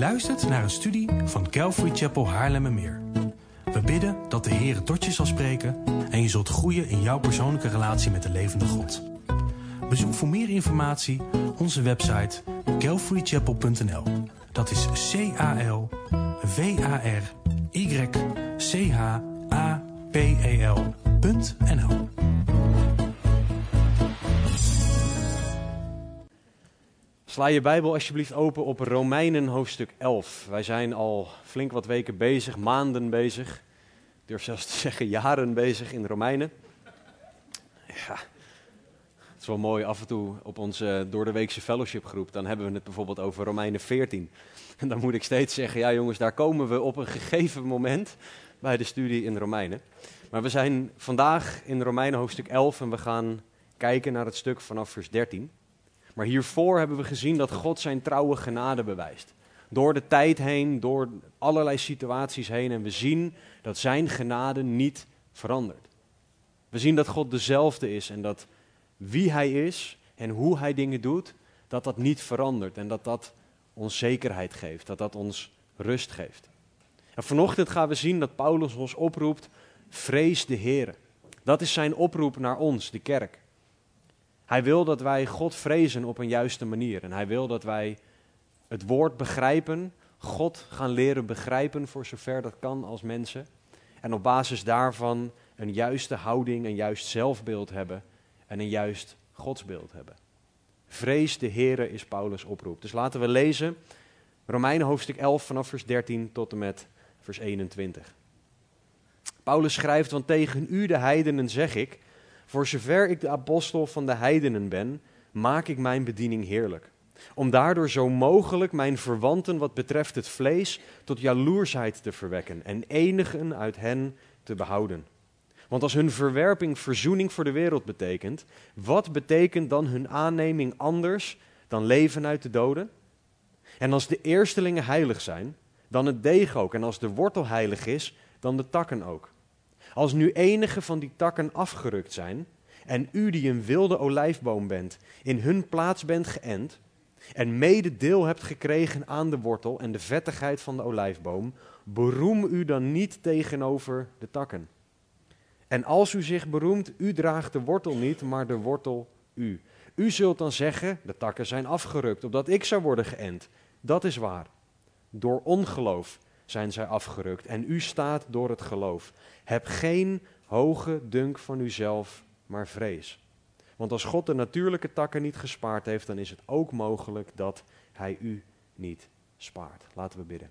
luistert naar een studie van Calvary Chapel Haarlemmermeer. We bidden dat de Heer tot je zal spreken en je zult groeien in jouw persoonlijke relatie met de levende God. Bezoek voor meer informatie onze website calvarychapel.nl. Dat is C-A-L-V-A-R-Y-C-H-A-P-E-L.nl. Sla je Bijbel alsjeblieft open op Romeinen hoofdstuk 11. Wij zijn al flink wat weken bezig, maanden bezig. Ik durf zelfs te zeggen jaren bezig in Romeinen. Ja, het is wel mooi af en toe op onze doordeweekse fellowship groep. Dan hebben we het bijvoorbeeld over Romeinen 14. En dan moet ik steeds zeggen, ja jongens, daar komen we op een gegeven moment bij de studie in Romeinen. Maar we zijn vandaag in Romeinen hoofdstuk 11 en we gaan kijken naar het stuk vanaf vers 13. Maar hiervoor hebben we gezien dat God zijn trouwe genade bewijst. Door de tijd heen, door allerlei situaties heen. En we zien dat zijn genade niet verandert. We zien dat God dezelfde is en dat wie hij is en hoe hij dingen doet, dat dat niet verandert. En dat dat ons zekerheid geeft, dat dat ons rust geeft. En vanochtend gaan we zien dat Paulus ons oproept, vrees de Heer. Dat is zijn oproep naar ons, de kerk. Hij wil dat wij God vrezen op een juiste manier. En hij wil dat wij het woord begrijpen, God gaan leren begrijpen voor zover dat kan als mensen. En op basis daarvan een juiste houding, een juist zelfbeeld hebben en een juist godsbeeld hebben. Vrees de Heere is Paulus' oproep. Dus laten we lezen Romeinen hoofdstuk 11 vanaf vers 13 tot en met vers 21. Paulus schrijft, want tegen u de heidenen zeg ik, voor zover ik de apostel van de heidenen ben, maak ik mijn bediening heerlijk. Om daardoor zo mogelijk mijn verwanten wat betreft het vlees tot jaloersheid te verwekken en enigen uit hen te behouden. Want als hun verwerping verzoening voor de wereld betekent, wat betekent dan hun aanneming anders dan leven uit de doden? En als de eerstelingen heilig zijn, dan het deeg ook. En als de wortel heilig is, dan de takken ook. Als nu enige van die takken afgerukt zijn, en u die een wilde olijfboom bent, in hun plaats bent geënt, en mede deel hebt gekregen aan de wortel en de vettigheid van de olijfboom, beroem u dan niet tegenover de takken. En als u zich beroemt, u draagt de wortel niet, maar de wortel u. U zult dan zeggen, de takken zijn afgerukt, opdat ik zou worden geënt. Dat is waar. Door ongeloof zijn zij afgerukt en u staat door het geloof. Heb geen hoge dunk van uzelf, maar vrees. Want als God de natuurlijke takken niet gespaard heeft, dan is het ook mogelijk dat Hij u niet spaart. Laten we bidden.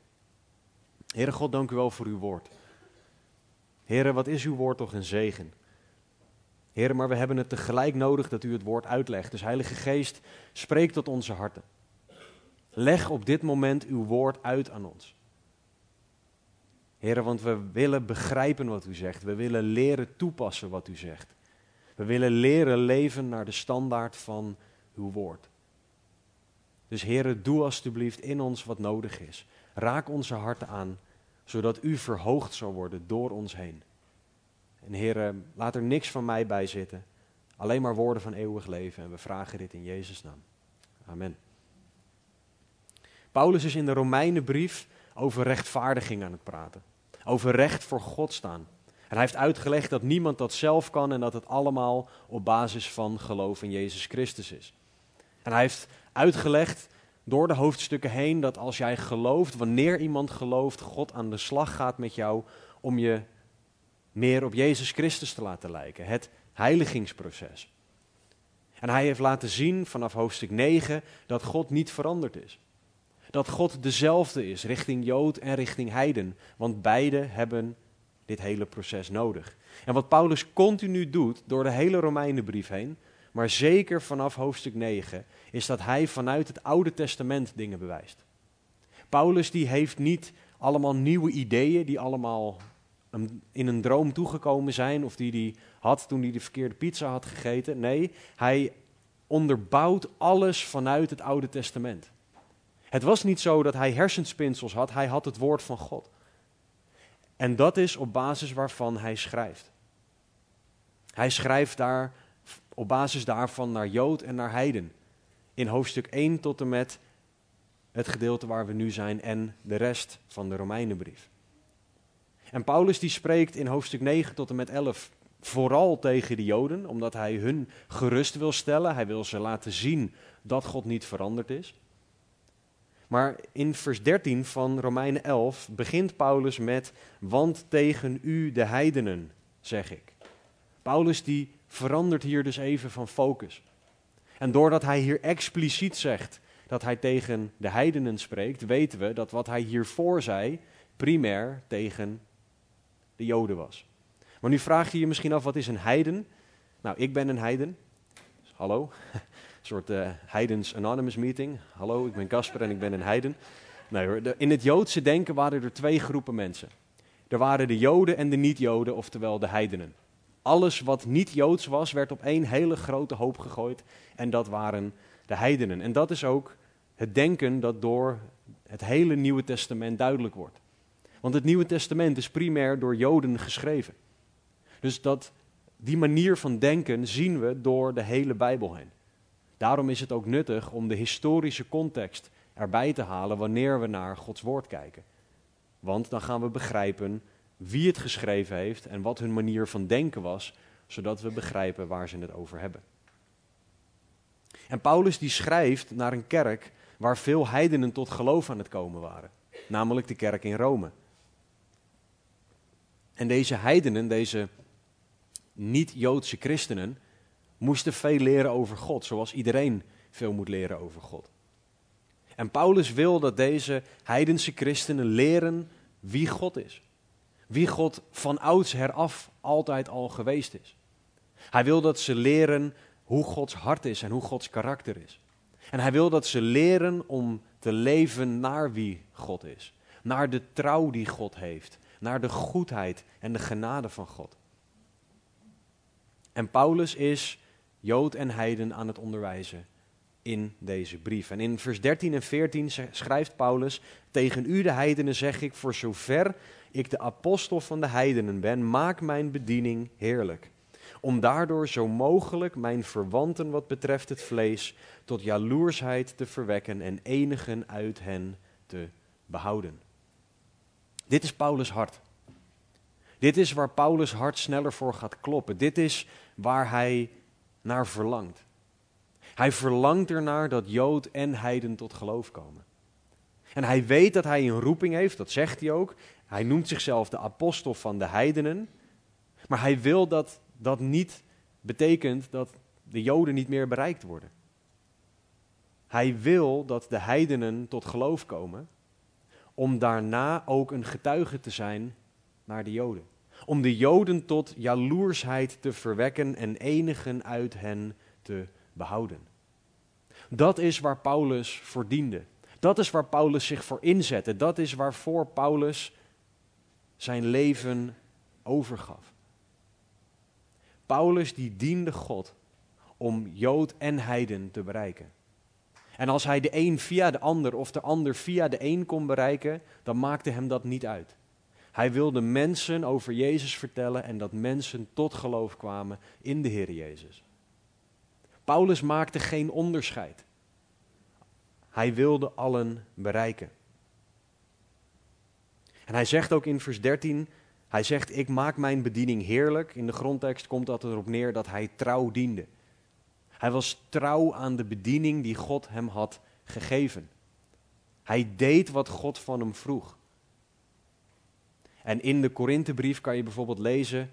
Heere God, dank u wel voor uw woord. Heere, wat is uw woord toch een zegen. Heere, maar we hebben het tegelijk nodig dat u het woord uitlegt. Dus Heilige Geest, spreek tot onze harten. Leg op dit moment uw woord uit aan ons. Heren, want we willen begrijpen wat u zegt. We willen leren toepassen wat u zegt. We willen leren leven naar de standaard van uw woord. Dus heren, doe alstublieft in ons wat nodig is. Raak onze harten aan, zodat u verhoogd zal worden door ons heen. En heren, laat er niks van mij bij zitten. Alleen maar woorden van eeuwig leven. En we vragen dit in Jezus' naam. Amen. Paulus is in de Romeinenbrief over rechtvaardiging aan het praten. Over recht voor God staan. En hij heeft uitgelegd dat niemand dat zelf kan en dat het allemaal op basis van geloof in Jezus Christus is. En hij heeft uitgelegd door de hoofdstukken heen dat als jij gelooft, wanneer iemand gelooft, God aan de slag gaat met jou om je meer op Jezus Christus te laten lijken. Het heiligingsproces. En hij heeft laten zien vanaf hoofdstuk 9 dat God niet veranderd is. Dat God dezelfde is richting Jood en richting Heiden. Want beide hebben dit hele proces nodig. En wat Paulus continu doet door de hele Romeinenbrief heen, maar zeker vanaf hoofdstuk 9, is dat hij vanuit het Oude Testament dingen bewijst. Paulus die heeft niet allemaal nieuwe ideeën die allemaal in een droom toegekomen zijn of die hij had toen hij de verkeerde pizza had gegeten. Nee, hij onderbouwt alles vanuit het Oude Testament. Het was niet zo dat hij hersenspinsels had, hij had het woord van God. En dat is op basis waarvan hij schrijft. Hij schrijft daar op basis daarvan naar Jood en naar Heiden. In hoofdstuk 1 tot en met het gedeelte waar we nu zijn en de rest van de Romeinenbrief. En Paulus die spreekt in hoofdstuk 9 tot en met 11 vooral tegen de Joden, omdat hij hun gerust wil stellen. Hij wil ze laten zien dat God niet veranderd is. Maar in vers 13 van Romeinen 11 begint Paulus met, want tegen u de heidenen, zeg ik. Paulus die verandert hier dus even van focus. En doordat hij hier expliciet zegt dat hij tegen de heidenen spreekt, weten we dat wat hij hiervoor zei primair tegen de Joden was. Maar nu vraag je je misschien af, wat is een heiden? Nou, ik ben een heiden. Hallo, soort uh, heidens anonymous meeting. Hallo, ik ben Casper en ik ben een heiden. Nee hoor, in het Joodse denken waren er twee groepen mensen. Er waren de Joden en de niet-Joden, oftewel de heidenen. Alles wat niet Joods was, werd op één hele grote hoop gegooid. En dat waren de heidenen. En dat is ook het denken dat door het hele Nieuwe Testament duidelijk wordt. Want het Nieuwe Testament is primair door Joden geschreven. Dus dat, die manier van denken zien we door de hele Bijbel heen. Daarom is het ook nuttig om de historische context erbij te halen wanneer we naar Gods woord kijken. Want dan gaan we begrijpen wie het geschreven heeft en wat hun manier van denken was, zodat we begrijpen waar ze het over hebben. En Paulus die schrijft naar een kerk waar veel heidenen tot geloof aan het komen waren, namelijk de kerk in Rome. En deze heidenen, deze niet-Joodse christenen, moesten veel leren over God, zoals iedereen veel moet leren over God. En Paulus wil dat deze heidense christenen leren wie God is. Wie God van oudsher af altijd al geweest is. Hij wil dat ze leren hoe Gods hart is en hoe Gods karakter is. En hij wil dat ze leren om te leven naar wie God is. Naar de trouw die God heeft. Naar de goedheid en de genade van God. En Paulus is Jood en Heiden aan het onderwijzen in deze brief. En in vers 13 en 14 schrijft Paulus: Tegen u, de heidenen, zeg ik: Voor zover ik de apostel van de heidenen ben, maak mijn bediening heerlijk. Om daardoor zo mogelijk mijn verwanten wat betreft het vlees tot jaloersheid te verwekken en enigen uit hen te behouden. Dit is Paulus' hart. Dit is waar Paulus' hart sneller voor gaat kloppen. Dit is waar hij naar verlangt. Hij verlangt ernaar dat Jood en Heiden tot geloof komen. En hij weet dat hij een roeping heeft, dat zegt hij ook. Hij noemt zichzelf de apostel van de heidenen. Maar hij wil dat dat niet betekent dat de Joden niet meer bereikt worden. Hij wil dat de heidenen tot geloof komen, om daarna ook een getuige te zijn naar de Joden. Om de Joden tot jaloersheid te verwekken en enigen uit hen te behouden. Dat is waar Paulus voor diende. Dat is waar Paulus zich voor inzette. Dat is waarvoor Paulus zijn leven overgaf. Paulus die diende God om Jood en Heiden te bereiken. En als hij de een via de ander of de ander via de een kon bereiken, dan maakte hem dat niet uit. Hij wilde mensen over Jezus vertellen en dat mensen tot geloof kwamen in de Heer Jezus. Paulus maakte geen onderscheid. Hij wilde allen bereiken. En hij zegt ook in vers 13, hij zegt, ik maak mijn bediening heerlijk. In de grondtekst komt dat erop neer dat hij trouw diende. Hij was trouw aan de bediening die God hem had gegeven. Hij deed wat God van hem vroeg. En in de Korinthebrief kan je bijvoorbeeld lezen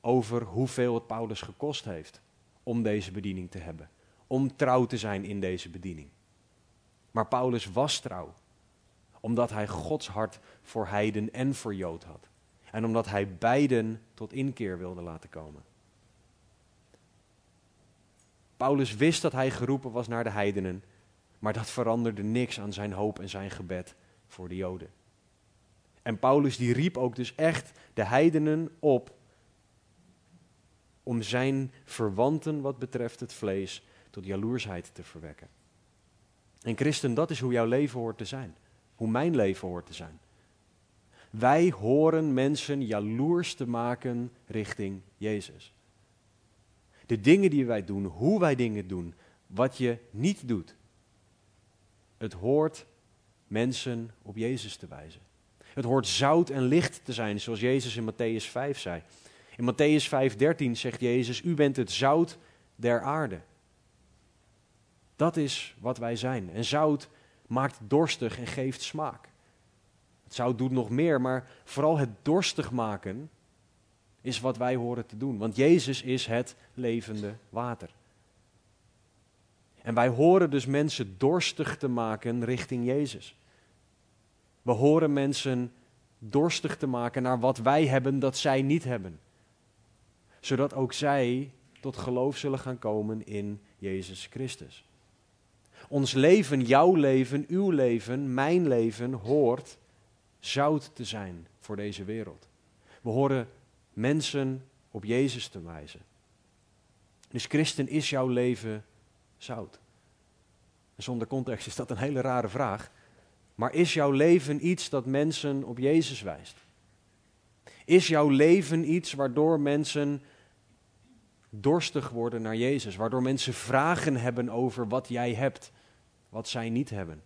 over hoeveel het Paulus gekost heeft om deze bediening te hebben. Om trouw te zijn in deze bediening. Maar Paulus was trouw, omdat hij Gods hart voor heiden en voor Jood had. En omdat hij beiden tot inkeer wilde laten komen. Paulus wist dat hij geroepen was naar de heidenen, maar dat veranderde niks aan zijn hoop en zijn gebed voor de Joden. En Paulus die riep ook dus echt de heidenen op om zijn verwanten wat betreft het vlees tot jaloersheid te verwekken. En christen, dat is hoe jouw leven hoort te zijn. Hoe mijn leven hoort te zijn. Wij horen mensen jaloers te maken richting Jezus. De dingen die wij doen, hoe wij dingen doen, wat je niet doet. Het hoort mensen op Jezus te wijzen. Het hoort zout en licht te zijn, zoals Jezus in Matthäus 5 zei. In Matthäus 5:13 zegt Jezus: U bent het zout der aarde. Dat is wat wij zijn. En zout maakt dorstig en geeft smaak. Het zout doet nog meer, maar vooral het dorstig maken is wat wij horen te doen. Want Jezus is het levende water. En wij horen dus mensen dorstig te maken richting Jezus. We horen mensen dorstig te maken naar wat wij hebben dat zij niet hebben. Zodat ook zij tot geloof zullen gaan komen in Jezus Christus. Ons leven, jouw leven, uw leven, mijn leven hoort zout te zijn voor deze wereld. We horen mensen op Jezus te wijzen. Dus christen, is jouw leven zout? Zonder context is dat een hele rare vraag. Maar is jouw leven iets dat mensen op Jezus wijst? Is jouw leven iets waardoor mensen dorstig worden naar Jezus? Waardoor mensen vragen hebben over wat jij hebt, wat zij niet hebben?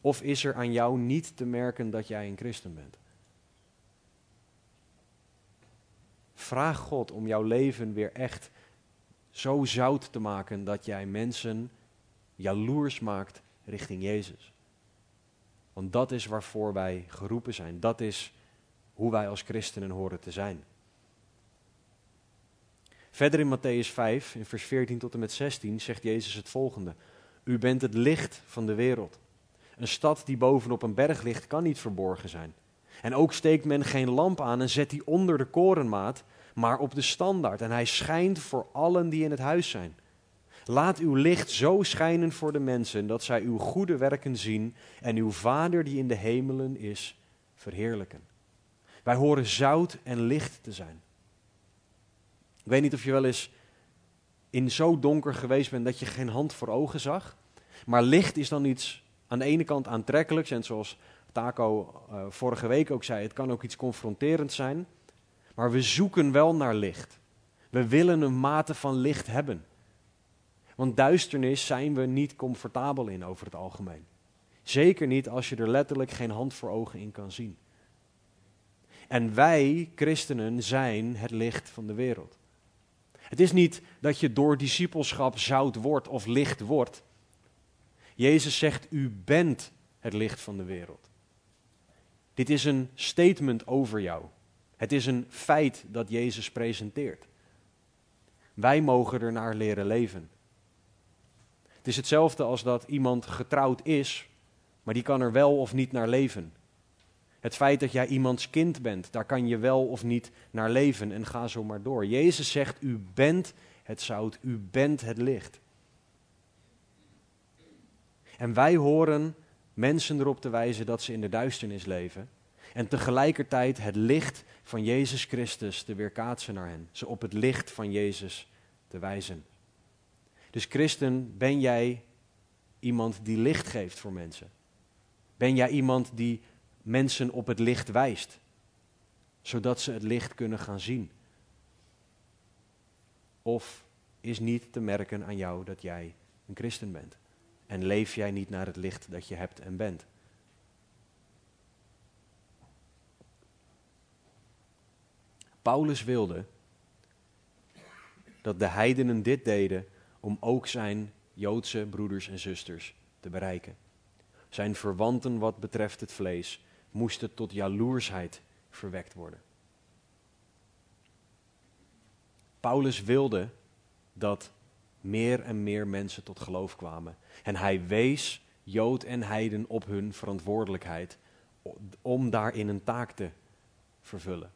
Of is er aan jou niet te merken dat jij een christen bent? Vraag God om jouw leven weer echt zo zout te maken dat jij mensen jaloers maakt richting Jezus. Want dat is waarvoor wij geroepen zijn. Dat is hoe wij als christenen horen te zijn. Verder in Matthäus 5, in vers 14 tot en met 16, zegt Jezus het volgende. U bent het licht van de wereld. Een stad die bovenop een berg ligt, kan niet verborgen zijn. En ook steekt men geen lamp aan en zet die onder de korenmaat, maar op de standaard. En hij schijnt voor allen die in het huis zijn. Laat uw licht zo schijnen voor de mensen dat zij uw goede werken zien en uw Vader die in de hemelen is verheerlijken. Wij horen zout en licht te zijn. Ik weet niet of je wel eens in zo donker geweest bent dat je geen hand voor ogen zag. Maar licht is dan iets aan de ene kant aantrekkelijks. En zoals Taco uh, vorige week ook zei, het kan ook iets confronterend zijn. Maar we zoeken wel naar licht. We willen een mate van licht hebben. Want duisternis zijn we niet comfortabel in over het algemeen. Zeker niet als je er letterlijk geen hand voor ogen in kan zien. En wij, christenen, zijn het licht van de wereld. Het is niet dat je door discipelschap zout wordt of licht wordt. Jezus zegt, u bent het licht van de wereld. Dit is een statement over jou. Het is een feit dat Jezus presenteert. Wij mogen er naar leren leven. Het is hetzelfde als dat iemand getrouwd is, maar die kan er wel of niet naar leven. Het feit dat jij iemands kind bent, daar kan je wel of niet naar leven en ga zo maar door. Jezus zegt, u bent het zout, u bent het licht. En wij horen mensen erop te wijzen dat ze in de duisternis leven. En tegelijkertijd het licht van Jezus Christus te weerkaatsen naar hen. Ze op het licht van Jezus te wijzen. Dus christen, ben jij iemand die licht geeft voor mensen? Ben jij iemand die mensen op het licht wijst? Zodat ze het licht kunnen gaan zien? Of is niet te merken aan jou dat jij een christen bent? En leef jij niet naar het licht dat je hebt en bent? Paulus wilde dat de heidenen dit deden om ook zijn Joodse broeders en zusters te bereiken. Zijn verwanten wat betreft het vlees moesten tot jaloersheid verwekt worden. Paulus wilde dat meer en meer mensen tot geloof kwamen. En hij wees Jood en Heiden op hun verantwoordelijkheid om daarin een taak te vervullen.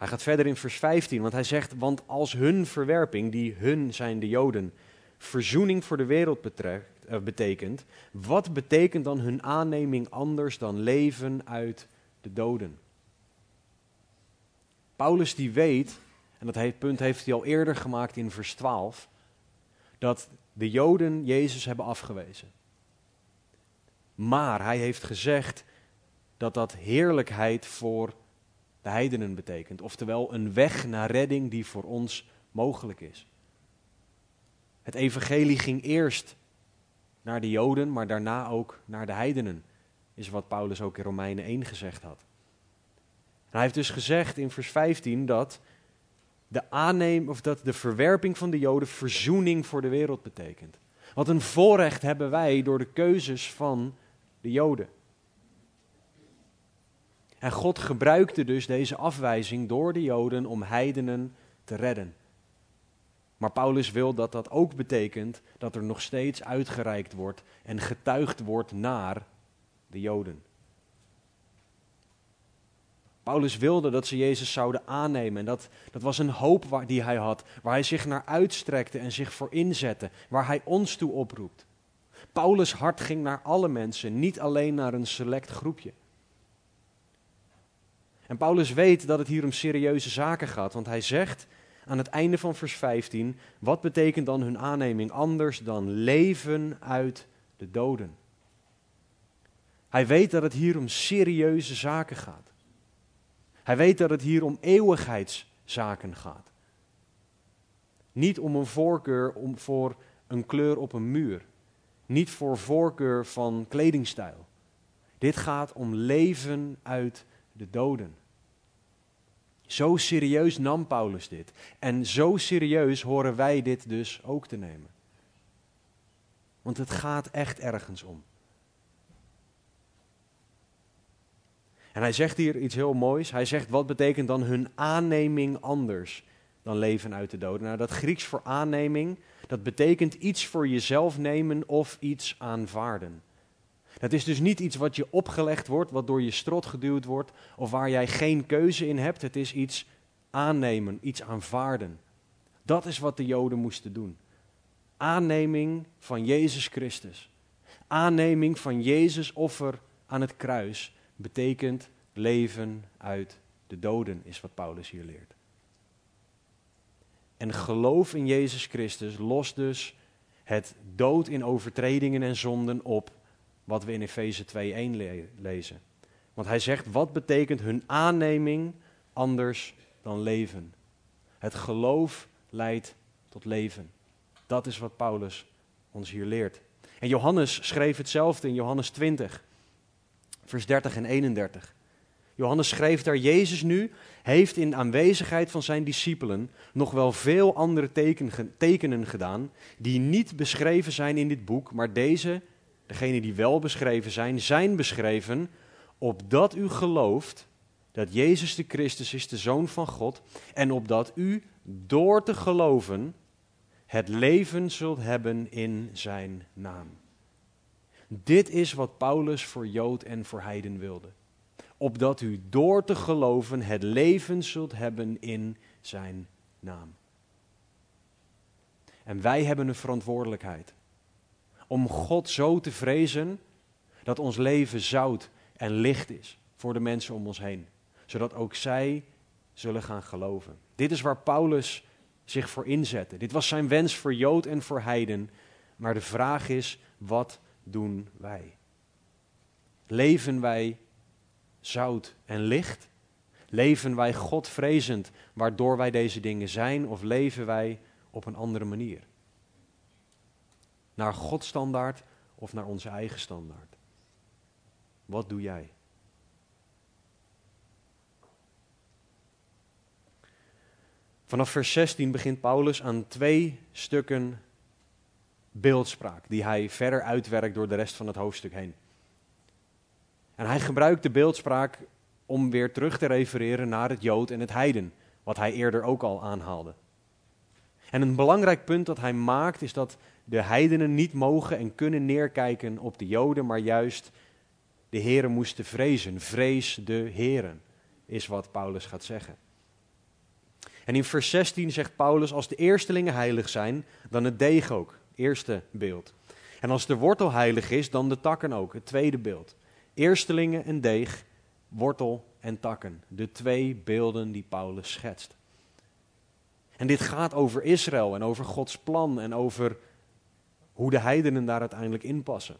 Hij gaat verder in vers 15, want hij zegt, want als hun verwerping, die hun zijn de Joden, verzoening voor de wereld betrekt, uh, betekent, wat betekent dan hun aanneming anders dan leven uit de doden? Paulus die weet, en dat punt heeft hij al eerder gemaakt in vers 12, dat de Joden Jezus hebben afgewezen. Maar hij heeft gezegd dat dat heerlijkheid voor de heidenen betekent. Oftewel een weg naar redding die voor ons mogelijk is. Het evangelie ging eerst naar de Joden, maar daarna ook naar de heidenen, is wat Paulus ook in Romeinen 1 gezegd had. Hij heeft dus gezegd in vers 15 dat de aanneem, of dat de verwerping van de Joden verzoening voor de wereld betekent. Wat een voorrecht hebben wij door de keuzes van de Joden. En God gebruikte dus deze afwijzing door de Joden om heidenen te redden. Maar Paulus wil dat dat ook betekent dat er nog steeds uitgereikt wordt en getuigd wordt naar de Joden. Paulus wilde dat ze Jezus zouden aannemen. En dat, dat was een hoop waar, die hij had, waar hij zich naar uitstrekte en zich voor inzette, waar hij ons toe oproept. Paulus' hart ging naar alle mensen, niet alleen naar een select groepje. En Paulus weet dat het hier om serieuze zaken gaat, want hij zegt aan het einde van vers 15, wat betekent dan hun aanneming anders dan leven uit de doden? Hij weet dat het hier om serieuze zaken gaat. Hij weet dat het hier om eeuwigheidszaken gaat. Niet om een voorkeur om voor een kleur op een muur. Niet voor voorkeur van kledingstijl. Dit gaat om leven uit de doden. Zo serieus nam Paulus dit. En zo serieus horen wij dit dus ook te nemen. Want het gaat echt ergens om. En hij zegt hier iets heel moois. Hij zegt, wat betekent dan hun aanneming anders dan leven uit de doden? Nou, dat Grieks voor aanneming, dat betekent iets voor jezelf nemen of iets aanvaarden. Dat is dus niet iets wat je opgelegd wordt, wat door je strot geduwd wordt, of waar jij geen keuze in hebt. Het is iets aannemen, iets aanvaarden. Dat is wat de Joden moesten doen. Aanneming van Jezus Christus. Aanneming van Jezus offer aan het kruis betekent leven uit de doden, is wat Paulus hier leert. En geloof in Jezus Christus lost dus het dood in overtredingen en zonden op, wat we in Efeze 2:1 lezen. Want hij zegt, wat betekent hun aanneming anders dan leven? Het geloof leidt tot leven. Dat is wat Paulus ons hier leert. En Johannes schreef hetzelfde in Johannes 20 vers 30 en 31. Johannes schreef daar, Jezus nu heeft in aanwezigheid van zijn discipelen nog wel veel andere tekenen gedaan, die niet beschreven zijn in dit boek, maar deze, degene die wel beschreven zijn, zijn beschreven, opdat u gelooft dat Jezus de Christus is, de Zoon van God, en opdat u door te geloven het leven zult hebben in zijn naam. Dit is wat Paulus voor Jood en voor Heiden wilde. Opdat u door te geloven het leven zult hebben in zijn naam. En wij hebben een verantwoordelijkheid om God zo te vrezen dat ons leven zout en licht is voor de mensen om ons heen. Zodat ook zij zullen gaan geloven. Dit is waar Paulus zich voor inzette. Dit was zijn wens voor Jood en voor Heiden. Maar de vraag is, wat doen wij? Leven wij zout en licht? Leven wij God vrezend, waardoor wij deze dingen zijn, of leven wij op een andere manier? Naar Gods standaard of naar onze eigen standaard? Wat doe jij? Vanaf vers 16 begint Paulus aan twee stukken beeldspraak die hij verder uitwerkt door de rest van het hoofdstuk heen. En hij gebruikt de beeldspraak om weer terug te refereren naar het Jood en het Heiden, wat hij eerder ook al aanhaalde. En een belangrijk punt dat hij maakt is dat de heidenen niet mogen en kunnen neerkijken op de Joden, maar juist de heren moesten vrezen. Vrees de heren, is wat Paulus gaat zeggen. En in vers 16 zegt Paulus, als de eerstelingen heilig zijn, dan het deeg ook eerste beeld. En als de wortel heilig is, dan de takken ook, het tweede beeld. Eerstelingen en deeg, wortel en takken. De twee beelden die Paulus schetst. En dit gaat over Israël en over Gods plan en over hoe de heidenen daar uiteindelijk in passen.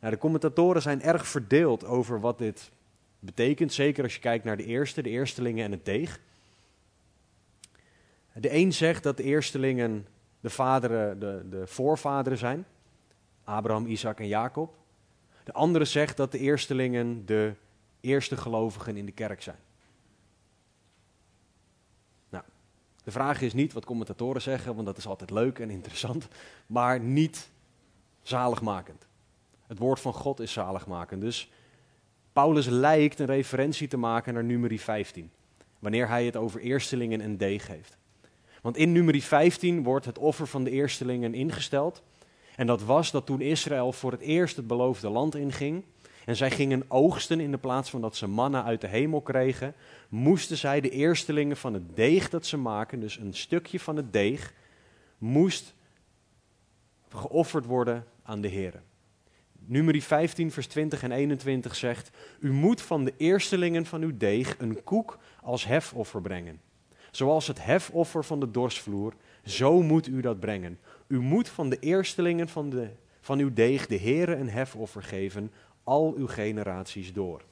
Nou, de commentatoren zijn erg verdeeld over wat dit betekent, zeker als je kijkt naar de eerste, de eerstelingen en het deeg. De een zegt dat de eerstelingen de, vaderen, de, de voorvaderen zijn. Abraham, Isaac en Jacob. De andere zegt dat de eerstelingen de eerste gelovigen in de kerk zijn. Nou, de vraag is niet wat commentatoren zeggen, want dat is altijd leuk en interessant, maar niet zaligmakend. Het woord van God is zaligmakend. Dus Paulus lijkt een referentie te maken naar nummer 15, wanneer hij het over eerstelingen en deeg heeft. Want in nummer 15 wordt het offer van de eerstelingen ingesteld. En dat was dat toen Israël voor het eerst het beloofde land inging. En zij gingen oogsten in de plaats van dat ze mannen uit de hemel kregen. Moesten zij de eerstelingen van het deeg dat ze maken, dus een stukje van het deeg, moest geofferd worden aan de Heer. Nummer 15, vers 20 en 21 zegt: U moet van de eerstelingen van uw deeg een koek als hefoffer brengen. Zoals het hefoffer van de dorsvloer, zo moet u dat brengen. U moet van de eerstelingen van, de, van uw deeg de Heere een hefoffer geven, al uw generaties door.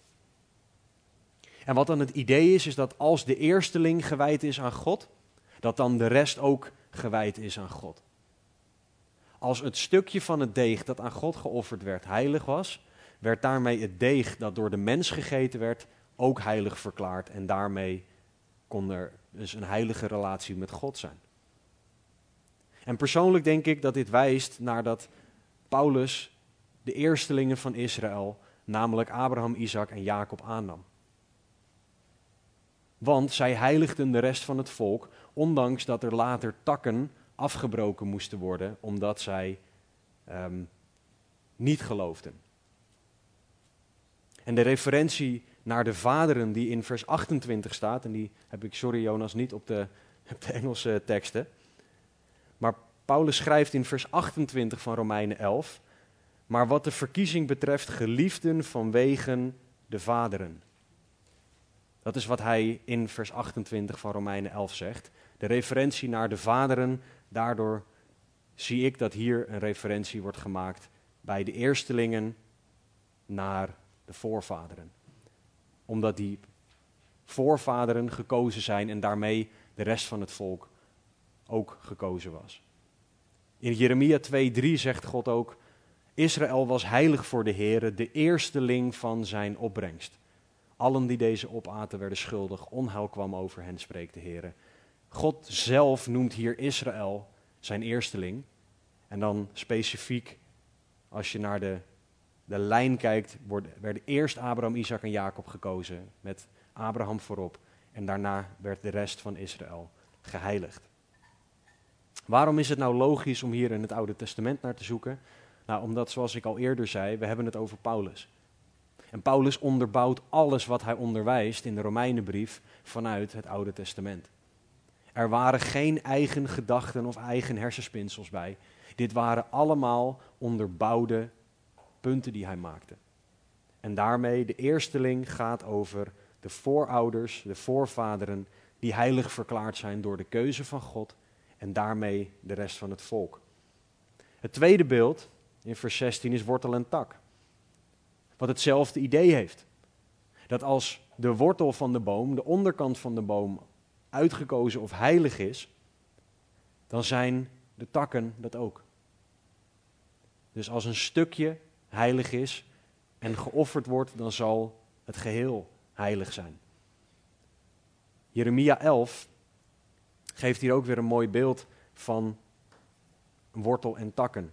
En wat dan het idee is, is dat als de eersteling gewijd is aan God, dat dan de rest ook gewijd is aan God. Als het stukje van het deeg dat aan God geofferd werd heilig was, werd daarmee het deeg dat door de mens gegeten werd ook heilig verklaard en daarmee kon er dus een heilige relatie met God zijn. En persoonlijk denk ik dat dit wijst naar dat Paulus de eerstelingen van Israël, namelijk Abraham, Isaac en Jacob, aannam. Want zij heiligden de rest van het volk, ondanks dat er later takken afgebroken moesten worden, omdat zij um, niet geloofden. En de referentie naar de vaderen die in vers 28 staat, en die heb ik, sorry Jonas, niet op de, op de Engelse teksten. Maar Paulus schrijft in vers 28 van Romeinen 11, maar wat de verkiezing betreft, geliefden vanwege de vaderen. Dat is wat hij in vers 28 van Romeinen 11 zegt. De referentie naar de vaderen, daardoor zie ik dat hier een referentie wordt gemaakt bij de eerstelingen naar de voorvaderen omdat die voorvaderen gekozen zijn en daarmee de rest van het volk ook gekozen was. In Jeremia 2:3 zegt God ook: Israël was heilig voor de Heere, de eersteling van zijn opbrengst. Allen die deze opaten werden schuldig, onheil kwam over hen, spreekt de Heere. God zelf noemt hier Israël zijn eersteling. En dan specifiek, als je naar de de lijn kijkt, werden eerst Abraham, Isaac en Jacob gekozen, met Abraham voorop. En daarna werd de rest van Israël geheiligd. Waarom is het nou logisch om hier in het Oude Testament naar te zoeken? Nou, omdat, zoals ik al eerder zei, we hebben het over Paulus. En Paulus onderbouwt alles wat hij onderwijst in de Romeinenbrief vanuit het Oude Testament. Er waren geen eigen gedachten of eigen hersenspinsels bij. Dit waren allemaal onderbouwde punten die hij maakte. En daarmee de eersteling gaat over de voorouders, de voorvaderen, die heilig verklaard zijn door de keuze van God en daarmee de rest van het volk. Het tweede beeld in vers 16 is wortel en tak. Wat hetzelfde idee heeft. Dat als de wortel van de boom, de onderkant van de boom, uitgekozen of heilig is, dan zijn de takken dat ook. Dus als een stukje heilig is en geofferd wordt, dan zal het geheel heilig zijn. Jeremia 11 geeft hier ook weer een mooi beeld van wortel en takken.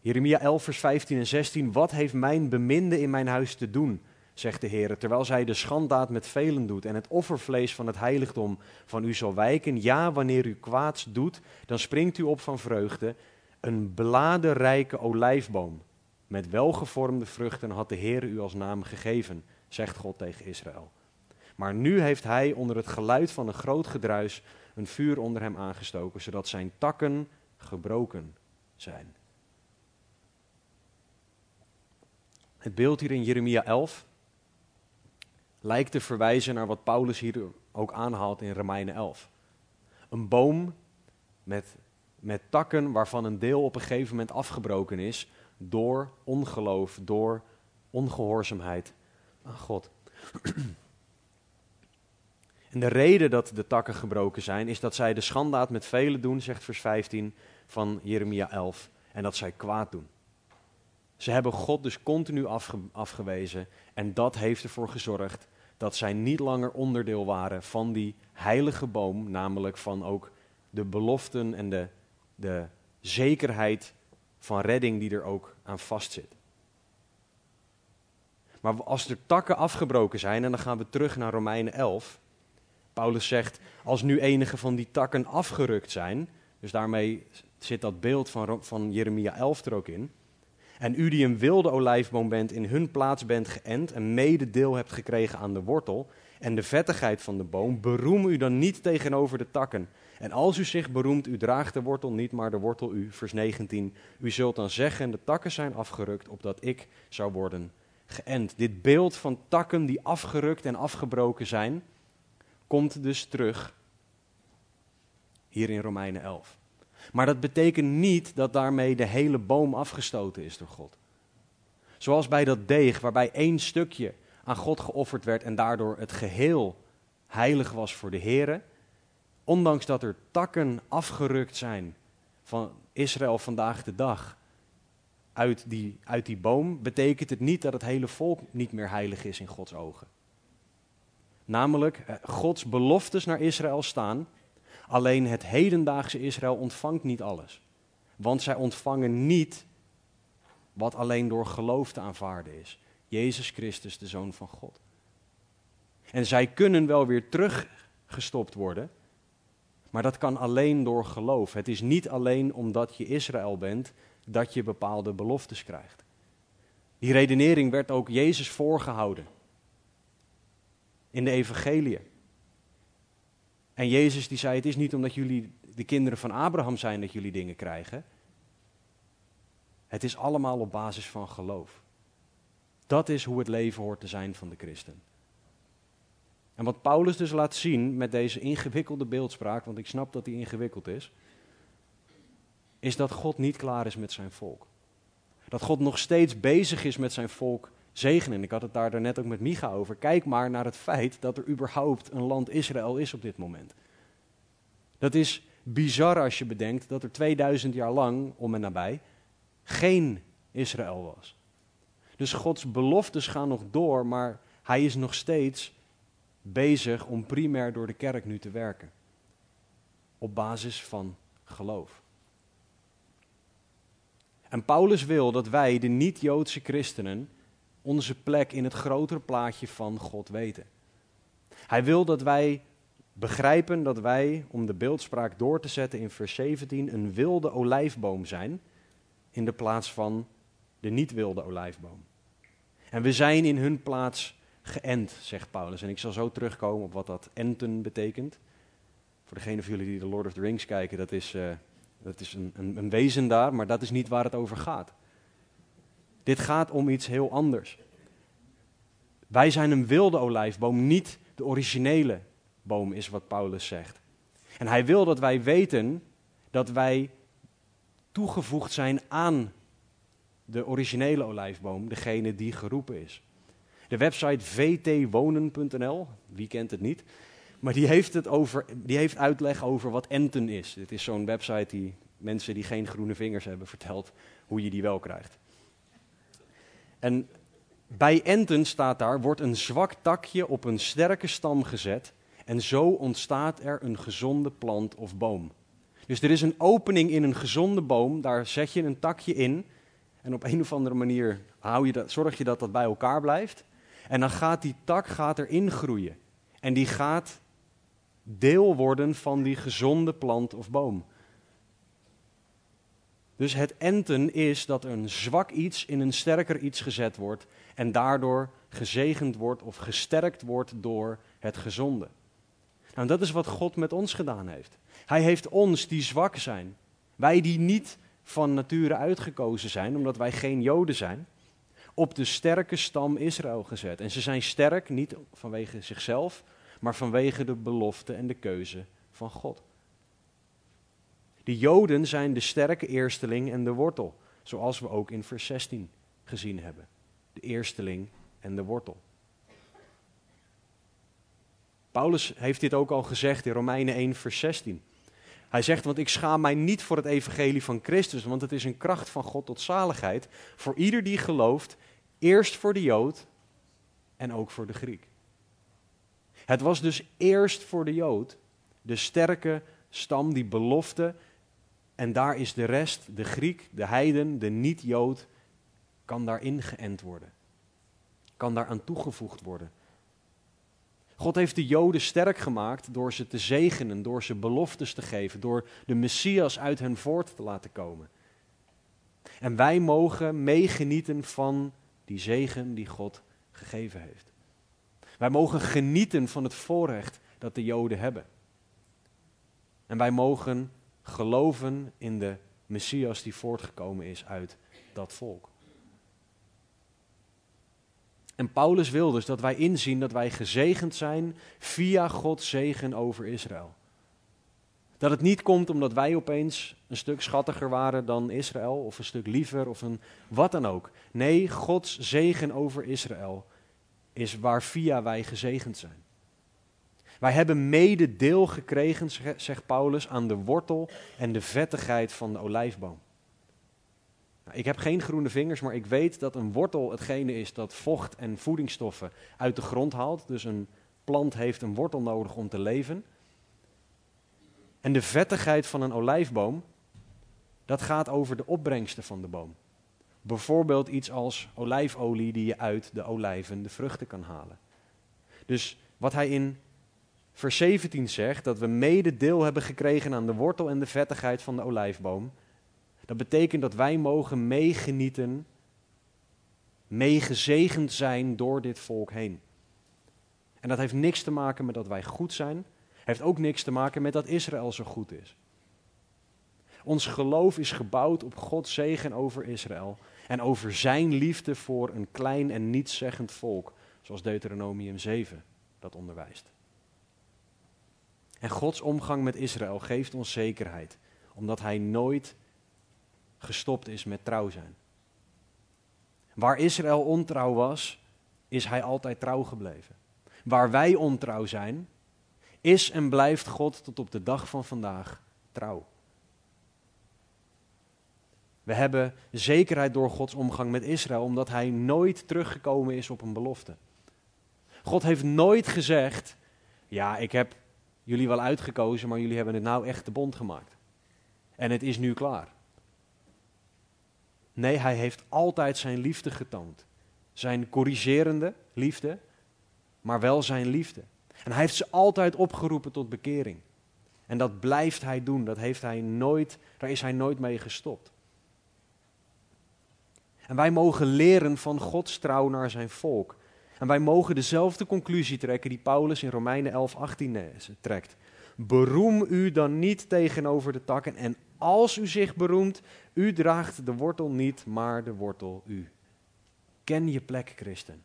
Jeremia 11, vers 15 en 16. Wat heeft mijn beminde in mijn huis te doen, zegt de Heer, terwijl zij de schanddaad met velen doet en het offervlees van het heiligdom van u zal wijken? Ja, wanneer u kwaads doet, dan springt u op van vreugde. Een bladerrijke olijfboom met welgevormde vruchten had de Heer u als naam gegeven, zegt God tegen Israël. Maar nu heeft hij onder het geluid van een groot gedruis een vuur onder hem aangestoken, zodat zijn takken gebroken zijn. Het beeld hier in Jeremia 11 lijkt te verwijzen naar wat Paulus hier ook aanhaalt in Romeinen 11. Een boom met, met takken waarvan een deel op een gegeven moment afgebroken is, door ongeloof, door ongehoorzaamheid aan God. En de reden dat de takken gebroken zijn, is dat zij de schandaad met velen doen, zegt vers 15 van Jeremia 11. en dat zij kwaad doen. Ze hebben God dus continu afgewezen en dat heeft ervoor gezorgd dat zij niet langer onderdeel waren van die heilige boom, namelijk van ook de beloften en de, de zekerheid van redding die er ook aan vastzit. Maar als er takken afgebroken zijn, en dan gaan we terug naar Romeinen 11. Paulus zegt, als nu enige van die takken afgerukt zijn, dus daarmee zit dat beeld van, van Jeremia 11 er ook in. En u die een wilde olijfboom bent, in hun plaats bent geënt en mede deel hebt gekregen aan de wortel en de vettigheid van de boom, beroem u dan niet tegenover de takken. En als u zich beroemt, u draagt de wortel niet, maar de wortel u. Vers 19. U zult dan zeggen, de takken zijn afgerukt, opdat ik zou worden geënt. Dit beeld van takken die afgerukt en afgebroken zijn, komt dus terug hier in Romeinen 11. Maar dat betekent niet dat daarmee de hele boom afgestoten is door God. Zoals bij dat deeg, waarbij één stukje aan God geofferd werd en daardoor het geheel heilig was voor de Here. Ondanks dat er takken afgerukt zijn van Israël vandaag de dag uit die, uit die boom, betekent het niet dat het hele volk niet meer heilig is in Gods ogen. Namelijk, eh, Gods beloftes naar Israël staan, alleen het hedendaagse Israël ontvangt niet alles. Want zij ontvangen niet wat alleen door geloof te aanvaarden is. Jezus Christus, de Zoon van God. En zij kunnen wel weer teruggestopt worden, maar dat kan alleen door geloof. Het is niet alleen omdat je Israël bent dat je bepaalde beloftes krijgt. Die redenering werd ook Jezus voorgehouden in de evangelie. En Jezus die zei, het is niet omdat jullie de kinderen van Abraham zijn dat jullie dingen krijgen. Het is allemaal op basis van geloof. Dat is hoe het leven hoort te zijn van de christen. En wat Paulus dus laat zien met deze ingewikkelde beeldspraak, want ik snap dat die ingewikkeld is, is dat God niet klaar is met zijn volk. Dat God nog steeds bezig is met zijn volk zegenen. Ik had het daar net ook met Micha over. Kijk maar naar het feit dat er überhaupt een land Israël is op dit moment. Dat is bizar als je bedenkt dat er 2000 jaar lang, om en nabij, geen Israël was. Dus Gods beloftes gaan nog door, maar hij is nog steeds bezig om primair door de kerk nu te werken. Op basis van geloof. En Paulus wil dat wij, de niet-Joodse christenen, onze plek in het grotere plaatje van God weten. Hij wil dat wij begrijpen dat wij, om de beeldspraak door te zetten in vers 17, een wilde olijfboom zijn in de plaats van de niet-wilde olijfboom. En we zijn in hun plaats geënt, zegt Paulus. En ik zal zo terugkomen op wat dat enten betekent. Voor degene van jullie die de Lord of the Rings kijken, dat is, dat is een, een wezen daar, maar dat is niet waar het over gaat. Dit gaat om iets heel anders. Wij zijn een wilde olijfboom, niet de originele boom, is wat Paulus zegt. En hij wil dat wij weten dat wij toegevoegd zijn aan de originele olijfboom, degene die geroepen is. De website vtwonen.nl, wie kent het niet, maar die heeft, het over, die heeft uitleg over wat enten is. Dit is zo'n website die mensen die geen groene vingers hebben vertelt hoe je die wel krijgt. En bij enten staat daar, wordt een zwak takje op een sterke stam gezet en zo ontstaat er een gezonde plant of boom. Dus er is een opening in een gezonde boom, daar zet je een takje in en op een of andere manier hou je dat, zorg je dat dat bij elkaar blijft. En dan gaat die tak gaat erin groeien. En die gaat deel worden van die gezonde plant of boom. Dus het enten is dat een zwak iets in een sterker iets gezet wordt en daardoor gezegend wordt of gesterkt wordt door het gezonde. Nou, dat is wat God met ons gedaan heeft. Hij heeft ons die zwak zijn, wij die niet van nature uitgekozen zijn, omdat wij geen Joden zijn, op de sterke stam Israël gezet. En ze zijn sterk niet vanwege zichzelf, maar vanwege de belofte en de keuze van God. De Joden zijn de sterke eersteling en de wortel, zoals we ook in vers 16 gezien hebben. De eersteling en de wortel. Paulus heeft dit ook al gezegd in Romeinen 1, vers 16. Hij zegt, want ik schaam mij niet voor het evangelie van Christus, want het is een kracht van God tot zaligheid voor ieder die gelooft, eerst voor de Jood en ook voor de Griek. Het was dus eerst voor de Jood, de sterke stam, die belofte, en daar is de rest, de Griek, de heiden, de niet-Jood, kan daarin geënt worden. Kan daaraan toegevoegd worden. God heeft de Joden sterk gemaakt door ze te zegenen, door ze beloftes te geven, door de Messias uit hen voort te laten komen. En wij mogen meegenieten van die zegen die God gegeven heeft. Wij mogen genieten van het voorrecht dat de Joden hebben. En wij mogen geloven in de Messias die voortgekomen is uit dat volk. En Paulus wil dus dat wij inzien dat wij gezegend zijn via Gods zegen over Israël. Dat het niet komt omdat wij opeens een stuk schattiger waren dan Israël, of een stuk liever, of een wat dan ook. Nee, Gods zegen over Israël is waar via wij gezegend zijn. Wij hebben mede deel gekregen, zegt Paulus, aan de wortel en de vettigheid van de olijfboom. Nou, ik heb geen groene vingers, maar ik weet dat een wortel hetgene is dat vocht en voedingsstoffen uit de grond haalt. Dus een plant heeft een wortel nodig om te leven. En de vettigheid van een olijfboom, dat gaat over de opbrengsten van de boom. Bijvoorbeeld iets als olijfolie die je uit de olijven de vruchten kan halen. Dus wat hij in vers 17 zegt, dat we mede deel hebben gekregen aan de wortel en de vettigheid van de olijfboom. Dat betekent dat wij mogen meegenieten, meegezegend zijn door dit volk heen. En dat heeft niks te maken met dat wij goed zijn. Heeft ook niks te maken met dat Israël zo goed is. Ons geloof is gebouwd op Gods zegen over Israël en over zijn liefde voor een klein en nietszeggend volk, zoals Deuteronomium 7 dat onderwijst. En Gods omgang met Israël geeft ons zekerheid, omdat hij nooit gestopt is met trouw zijn. Waar Israël ontrouw was, is hij altijd trouw gebleven. Waar wij ontrouw zijn, is en blijft God tot op de dag van vandaag trouw. We hebben zekerheid door Gods omgang met Israël, omdat hij nooit teruggekomen is op een belofte. God heeft nooit gezegd: Ja, ik heb jullie wel uitgekozen, maar jullie hebben het nou echt de bond gemaakt. En het is nu klaar. Nee, hij heeft altijd zijn liefde getoond. Zijn corrigerende liefde, maar wel zijn liefde. En hij heeft ze altijd opgeroepen tot bekering. En dat blijft hij doen. Dat heeft hij nooit, daar is hij nooit mee gestopt. En wij mogen leren van Gods trouw naar zijn volk. En wij mogen dezelfde conclusie trekken die Paulus in Romeinen 11, 18 eh, trekt. Beroem u dan niet tegenover de takken en als u zich beroemt, u draagt de wortel niet, maar de wortel u. Ken je plek, christen.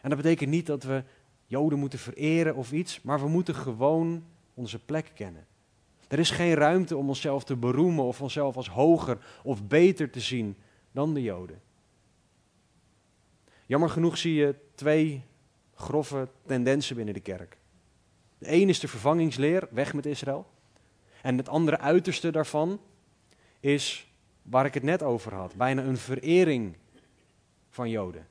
En dat betekent niet dat we Joden moeten vereren of iets, maar we moeten gewoon onze plek kennen. Er is geen ruimte om onszelf te beroemen of onszelf als hoger of beter te zien dan de Joden. Jammer genoeg zie je twee grove tendensen binnen de kerk. De een is de vervangingsleer, weg met Israël. En het andere uiterste daarvan is waar ik het net over had, bijna een verering van Joden.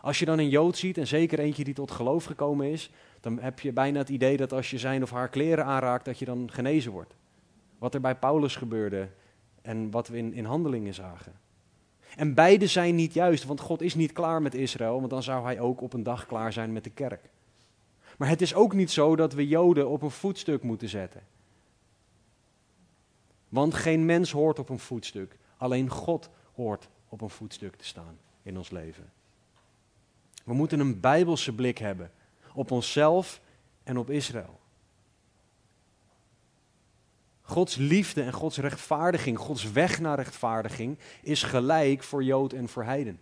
Als je dan een Jood ziet, en zeker eentje die tot geloof gekomen is, dan heb je bijna het idee dat als je zijn of haar kleren aanraakt, dat je dan genezen wordt. Wat er bij Paulus gebeurde en wat we in, in handelingen zagen. En beide zijn niet juist, want God is niet klaar met Israël, want dan zou hij ook op een dag klaar zijn met de kerk. Maar het is ook niet zo dat we Joden op een voetstuk moeten zetten. Want geen mens hoort op een voetstuk, alleen God hoort op een voetstuk te staan in ons leven. We moeten een bijbelse blik hebben op onszelf en op Israël. Gods liefde en Gods rechtvaardiging, Gods weg naar rechtvaardiging, is gelijk voor Jood en voor Heiden.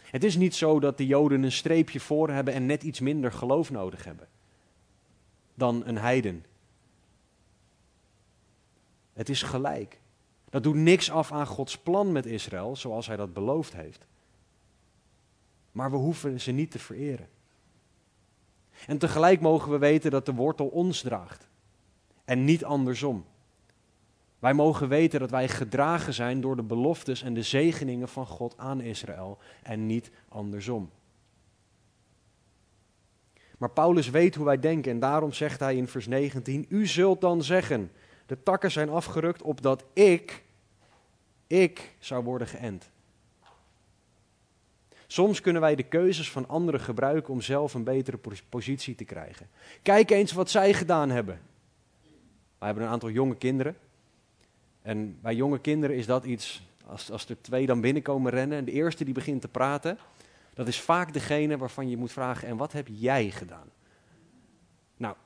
Het is niet zo dat de Joden een streepje voor hebben en net iets minder geloof nodig hebben dan een Heiden. Het is gelijk. Dat doet niks af aan Gods plan met Israël, zoals hij dat beloofd heeft. Maar we hoeven ze niet te vereren. En tegelijk mogen we weten dat de wortel ons draagt. En niet andersom. Wij mogen weten dat wij gedragen zijn door de beloftes en de zegeningen van God aan Israël en niet andersom. Maar Paulus weet hoe wij denken en daarom zegt hij in vers 19: U zult dan zeggen: De takken zijn afgerukt opdat ik, ik zou worden geënt. Soms kunnen wij de keuzes van anderen gebruiken om zelf een betere positie te krijgen. Kijk eens wat zij gedaan hebben. Wij hebben een aantal jonge kinderen. En bij jonge kinderen is dat iets, als, als er twee dan binnenkomen rennen en de eerste die begint te praten, dat is vaak degene waarvan je moet vragen, en wat heb jij gedaan? Nou,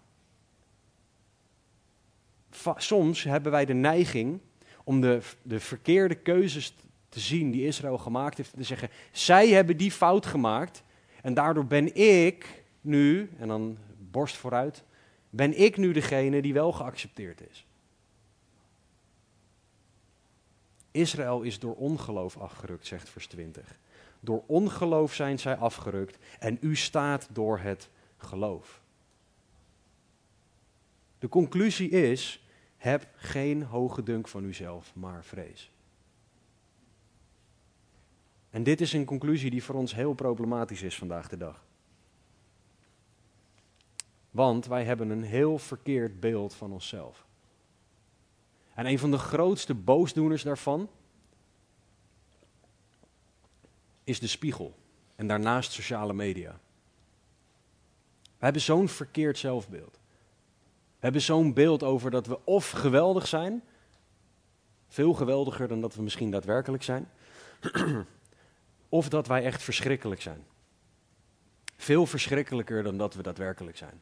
soms hebben wij de neiging om de, de verkeerde keuzes te zien die Israël gemaakt heeft, te zeggen, zij hebben die fout gemaakt en daardoor ben ik nu, en dan borst vooruit, ben ik nu degene die wel geaccepteerd is. Israël is door ongeloof afgerukt, zegt vers 20. Door ongeloof zijn zij afgerukt en u staat door het geloof. De conclusie is: heb geen hoge dunk van uzelf, maar vrees. En dit is een conclusie die voor ons heel problematisch is vandaag de dag. Want wij hebben een heel verkeerd beeld van onszelf. En een van de grootste boosdoeners daarvan is de spiegel. En daarnaast sociale media. We hebben zo'n verkeerd zelfbeeld. We hebben zo'n beeld over dat we of geweldig zijn, veel geweldiger dan dat we misschien daadwerkelijk zijn, of dat wij echt verschrikkelijk zijn. Veel verschrikkelijker dan dat we daadwerkelijk zijn.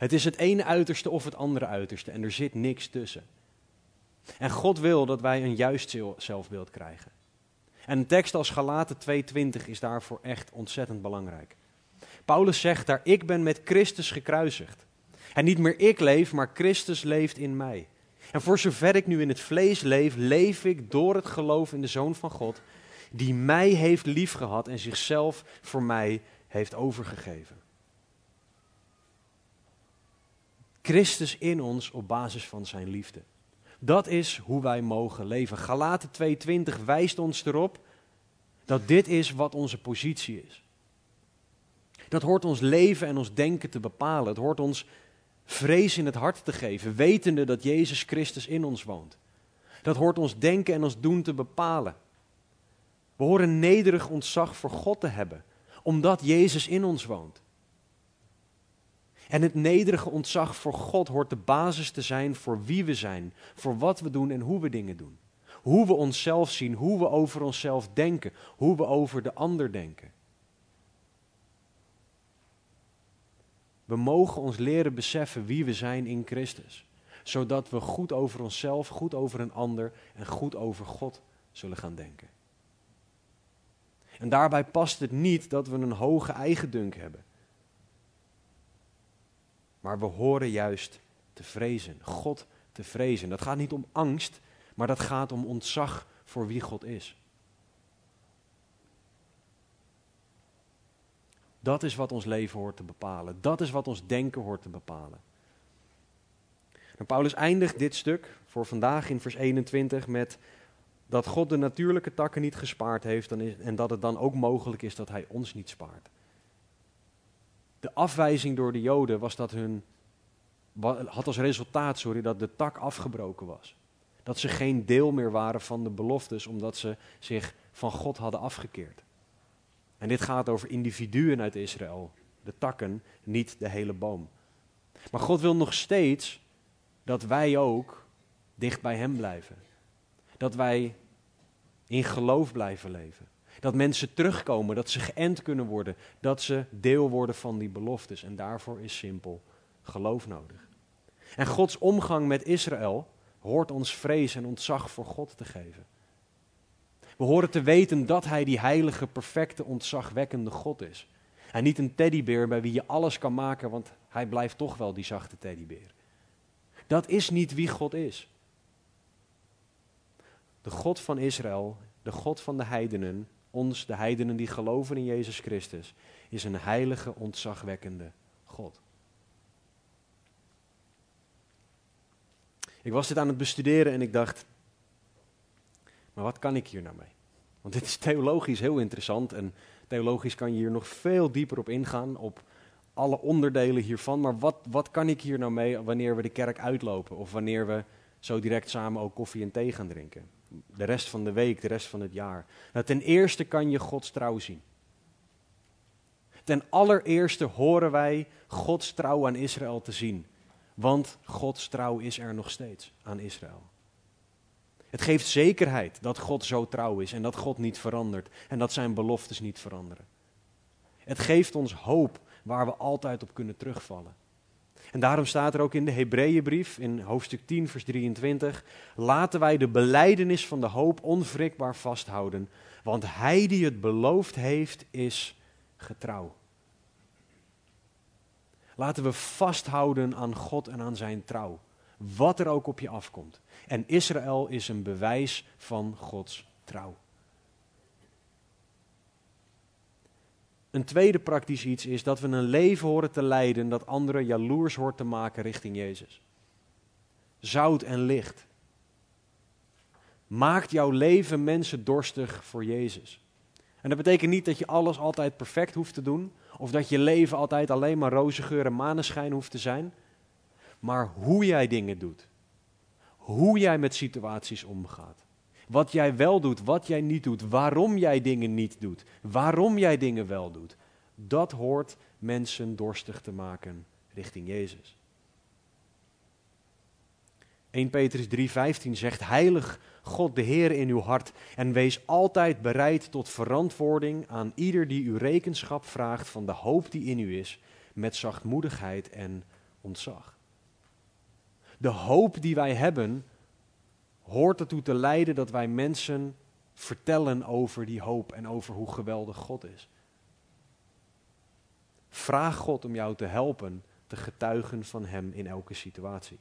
Het is het ene uiterste of het andere uiterste en er zit niks tussen. En God wil dat wij een juist zelfbeeld krijgen. En een tekst als Galaten 2:20 is daarvoor echt ontzettend belangrijk. Paulus zegt daar: Ik ben met Christus gekruisigd. En niet meer ik leef, maar Christus leeft in mij. En voor zover ik nu in het vlees leef, leef ik door het geloof in de Zoon van God, die mij heeft liefgehad en zichzelf voor mij heeft overgegeven. Christus in ons op basis van zijn liefde. Dat is hoe wij mogen leven. Galaten 2:20 wijst ons erop dat dit is wat onze positie is. Dat hoort ons leven en ons denken te bepalen. Het hoort ons vrees in het hart te geven, wetende dat Jezus Christus in ons woont. Dat hoort ons denken en ons doen te bepalen. We horen nederig ontzag voor God te hebben, omdat Jezus in ons woont. En het nederige ontzag voor God hoort de basis te zijn voor wie we zijn, voor wat we doen en hoe we dingen doen. Hoe we onszelf zien, hoe we over onszelf denken, hoe we over de ander denken. We mogen ons leren beseffen wie we zijn in Christus, zodat we goed over onszelf, goed over een ander en goed over God zullen gaan denken. En daarbij past het niet dat we een hoge eigendunk hebben. Maar we horen juist te vrezen, God te vrezen. Dat gaat niet om angst, maar dat gaat om ontzag voor wie God is. Dat is wat ons leven hoort te bepalen. Dat is wat ons denken hoort te bepalen. En Paulus eindigt dit stuk voor vandaag in vers 21 met dat God de natuurlijke takken niet gespaard heeft en dat het dan ook mogelijk is dat hij ons niet spaart. De afwijzing door de Joden was dat hun, had als resultaat sorry, dat de tak afgebroken was. Dat ze geen deel meer waren van de beloftes omdat ze zich van God hadden afgekeerd. En dit gaat over individuen uit Israël, de takken, niet de hele boom. Maar God wil nog steeds dat wij ook dicht bij Hem blijven. Dat wij in geloof blijven leven. Dat mensen terugkomen, dat ze geënt kunnen worden, dat ze deel worden van die beloftes. En daarvoor is simpel geloof nodig. En Gods omgang met Israël hoort ons vrees en ontzag voor God te geven. We horen te weten dat Hij die heilige, perfecte, ontzagwekkende God is. En niet een teddybeer bij wie je alles kan maken, want Hij blijft toch wel die zachte teddybeer. Dat is niet wie God is. De God van Israël, de God van de heidenen, ons, de heidenen die geloven in Jezus Christus, is een heilige, ontzagwekkende God. Ik was dit aan het bestuderen en ik dacht, maar wat kan ik hier nou mee? Want dit is theologisch heel interessant en theologisch kan je hier nog veel dieper op ingaan, op alle onderdelen hiervan. Maar wat, wat kan ik hier nou mee wanneer we de kerk uitlopen of wanneer we zo direct samen ook koffie en thee gaan drinken? De rest van de week, de rest van het jaar. Nou, ten eerste kan je Gods trouw zien. Ten allereerste horen wij Gods trouw aan Israël te zien. Want Gods trouw is er nog steeds aan Israël. Het geeft zekerheid dat God zo trouw is en dat God niet verandert en dat zijn beloftes niet veranderen. Het geeft ons hoop waar we altijd op kunnen terugvallen. En daarom staat er ook in de Hebreeënbrief in hoofdstuk 10 vers 23: laten wij de beleidenis van de hoop onwrikbaar vasthouden, want hij die het beloofd heeft is getrouw. Laten we vasthouden aan God en aan zijn trouw, wat er ook op je afkomt. En Israël is een bewijs van Gods trouw. Een tweede praktisch iets is dat we een leven horen te leiden dat anderen jaloers hoort te maken richting Jezus. Zout en licht. Maakt jouw leven mensen dorstig voor Jezus. En dat betekent niet dat je alles altijd perfect hoeft te doen, of dat je leven altijd alleen maar roze geur en maneschijn hoeft te zijn. Maar hoe jij dingen doet, hoe jij met situaties omgaat, wat jij wel doet, wat jij niet doet, waarom jij dingen niet doet, waarom jij dingen wel doet, dat hoort mensen dorstig te maken richting Jezus. 1 Petrus 3:15 zegt: Heilig God de Heer in uw hart en wees altijd bereid tot verantwoording aan ieder die u rekenschap vraagt van de hoop die in u is, met zachtmoedigheid en ontzag. De hoop die wij hebben hoort ertoe te leiden dat wij mensen vertellen over die hoop en over hoe geweldig God is. Vraag God om jou te helpen te getuigen van Hem in elke situatie.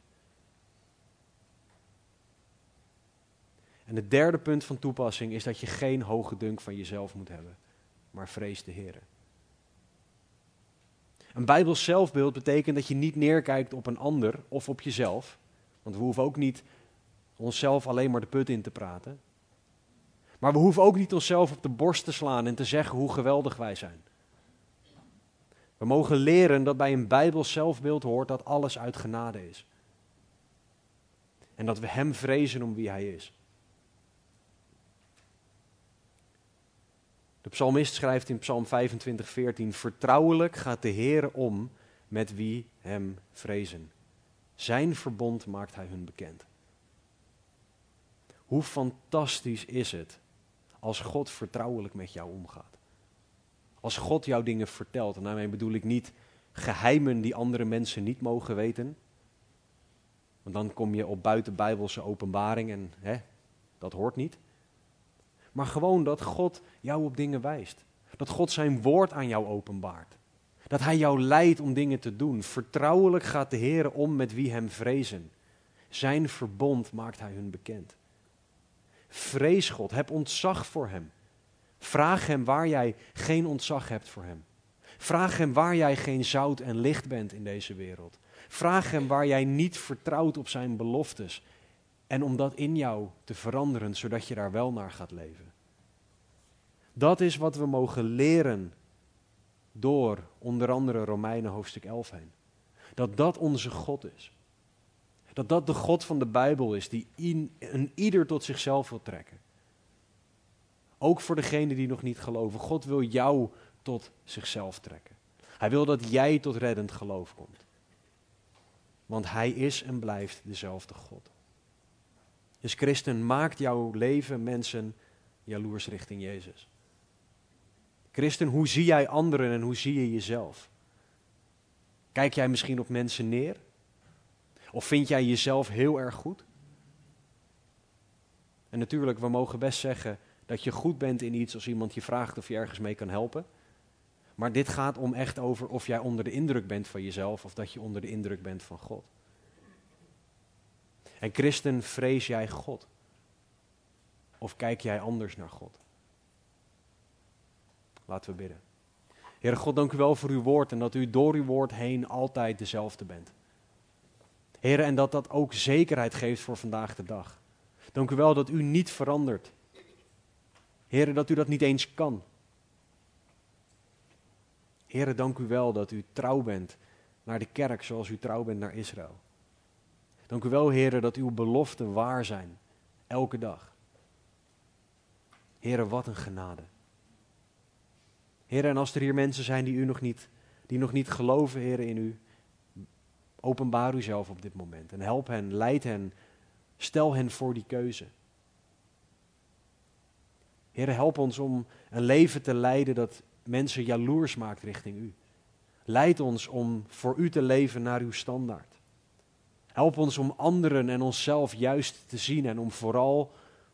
En het derde punt van toepassing is dat je geen hoge dunk van jezelf moet hebben, maar vrees de Heer. Een Bijbels zelfbeeld betekent dat je niet neerkijkt op een ander of op jezelf. Want we hoeven ook niet onszelf alleen maar de put in te praten. Maar we hoeven ook niet onszelf op de borst te slaan en te zeggen hoe geweldig wij zijn. We mogen leren dat bij een Bijbels zelfbeeld hoort dat alles uit genade is. En dat we Hem vrezen om wie Hij is. De psalmist schrijft in Psalm 25, 14: Vertrouwelijk gaat de Heer om met wie Hem vrezen. Zijn verbond maakt Hij hun bekend. Hoe fantastisch is het als God vertrouwelijk met jou omgaat. Als God jou dingen vertelt, en daarmee bedoel ik niet geheimen die andere mensen niet mogen weten. Want dan kom je op buitenbijbelse openbaring en hè, dat hoort niet. Maar gewoon dat God jou op dingen wijst. Dat God zijn woord aan jou openbaart. Dat Hij jou leidt om dingen te doen. Vertrouwelijk gaat de Heer om met wie Hem vrezen. Zijn verbond maakt Hij hun bekend. Vrees God, heb ontzag voor Hem. Vraag Hem waar jij geen ontzag hebt voor Hem. Vraag Hem waar jij geen zout en licht bent in deze wereld. Vraag Hem waar jij niet vertrouwt op Zijn beloftes. En om dat in jou te veranderen, zodat je daar wel naar gaat leven. Dat is wat we mogen leren door onder andere Romeinen hoofdstuk 11 heen. Dat dat onze God is. Dat dat de God van de Bijbel is die in, een ieder tot zichzelf wil trekken. Ook voor degenen die nog niet geloven. God wil jou tot zichzelf trekken. Hij wil dat jij tot reddend geloof komt. Want Hij is en blijft dezelfde God. Dus christen, maakt jouw leven mensen jaloers richting Jezus. Christen, hoe zie jij anderen en hoe zie je jezelf? Kijk jij misschien op mensen neer? Of vind jij jezelf heel erg goed? En natuurlijk, we mogen best zeggen dat je goed bent in iets als iemand je vraagt of je ergens mee kan helpen. Maar dit gaat om echt over of jij onder de indruk bent van jezelf of dat je onder de indruk bent van God. En christen, vrees jij God? Of kijk jij anders naar God? Laten we bidden. Heere God, dank u wel voor uw woord en dat u door uw woord heen altijd dezelfde bent. Heren, en dat dat ook zekerheid geeft voor vandaag de dag. Dank u wel dat u niet verandert. Heren, dat u dat niet eens kan. Heren, dank u wel dat u trouw bent naar de kerk zoals u trouw bent naar Israël. Dank u wel, heren, dat uw beloften waar zijn, elke dag. Heren, wat een genade. Heren, en als er hier mensen zijn die, u nog niet, die nog niet geloven, heren, in u, openbaar u zelf op dit moment. En help hen, leid hen, stel hen voor die keuze. Heren, help ons om een leven te leiden dat mensen jaloers maakt richting u. Leid ons om voor u te leven naar uw standaard. Help ons om anderen en onszelf juist te zien en om vooral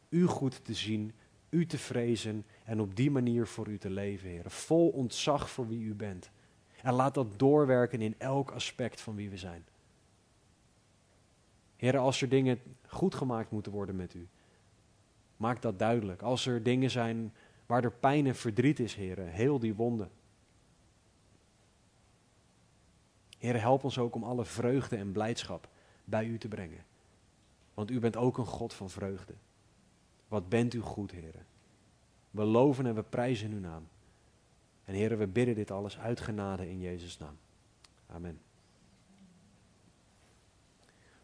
u goed te zien, u te vrezen en op die manier voor u te leven, Heer. Vol ontzag voor wie u bent. En laat dat doorwerken in elk aspect van wie we zijn. Heer, als er dingen goed gemaakt moeten worden met u, maak dat duidelijk. Als er dingen zijn waar er pijn en verdriet is, Heer, heel die wonden. Heer, help ons ook om alle vreugde en blijdschap bij u te brengen. Want u bent ook een God van vreugde. Wat bent u goed, heren. We loven en we prijzen uw naam. En heren, we bidden dit alles uit genade in Jezus' naam. Amen.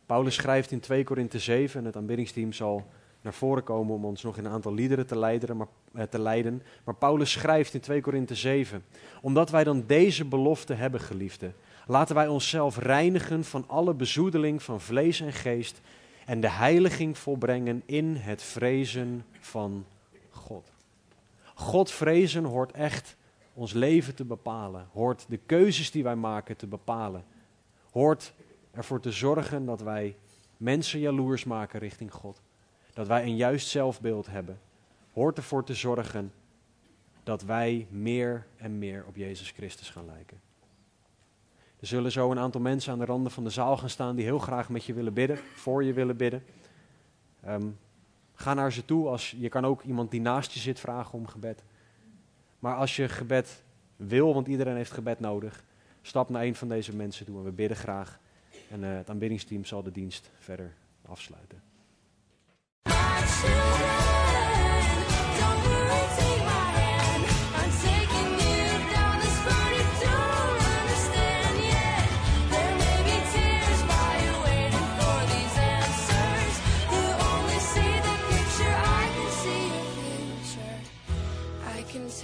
Paulus schrijft in 2 Korinthe 7, en het aanbiddingsteam zal naar voren komen om ons nog in een aantal liederen te leiden, maar, eh, te leiden. maar Paulus schrijft in 2 Korinthe 7, omdat wij dan deze belofte hebben, geliefde, Laten wij onszelf reinigen van alle bezoedeling van vlees en geest en de heiliging volbrengen in het vrezen van God. God vrezen hoort echt ons leven te bepalen, hoort de keuzes die wij maken te bepalen, hoort ervoor te zorgen dat wij mensen jaloers maken richting God, dat wij een juist zelfbeeld hebben, hoort ervoor te zorgen dat wij meer en meer op Jezus Christus gaan lijken. Er zullen zo een aantal mensen aan de randen van de zaal gaan staan die heel graag met je willen bidden, voor je willen bidden. Ehm, ga naar ze toe. Als, je kan ook iemand die naast je zit vragen om gebed. Maar als je gebed wil, want iedereen heeft gebed nodig, stap naar een van deze mensen toe en we bidden graag. En uh, het aanbiddingsteam zal de dienst verder afsluiten.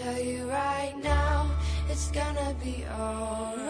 Tell you right now, it's gonna be alright.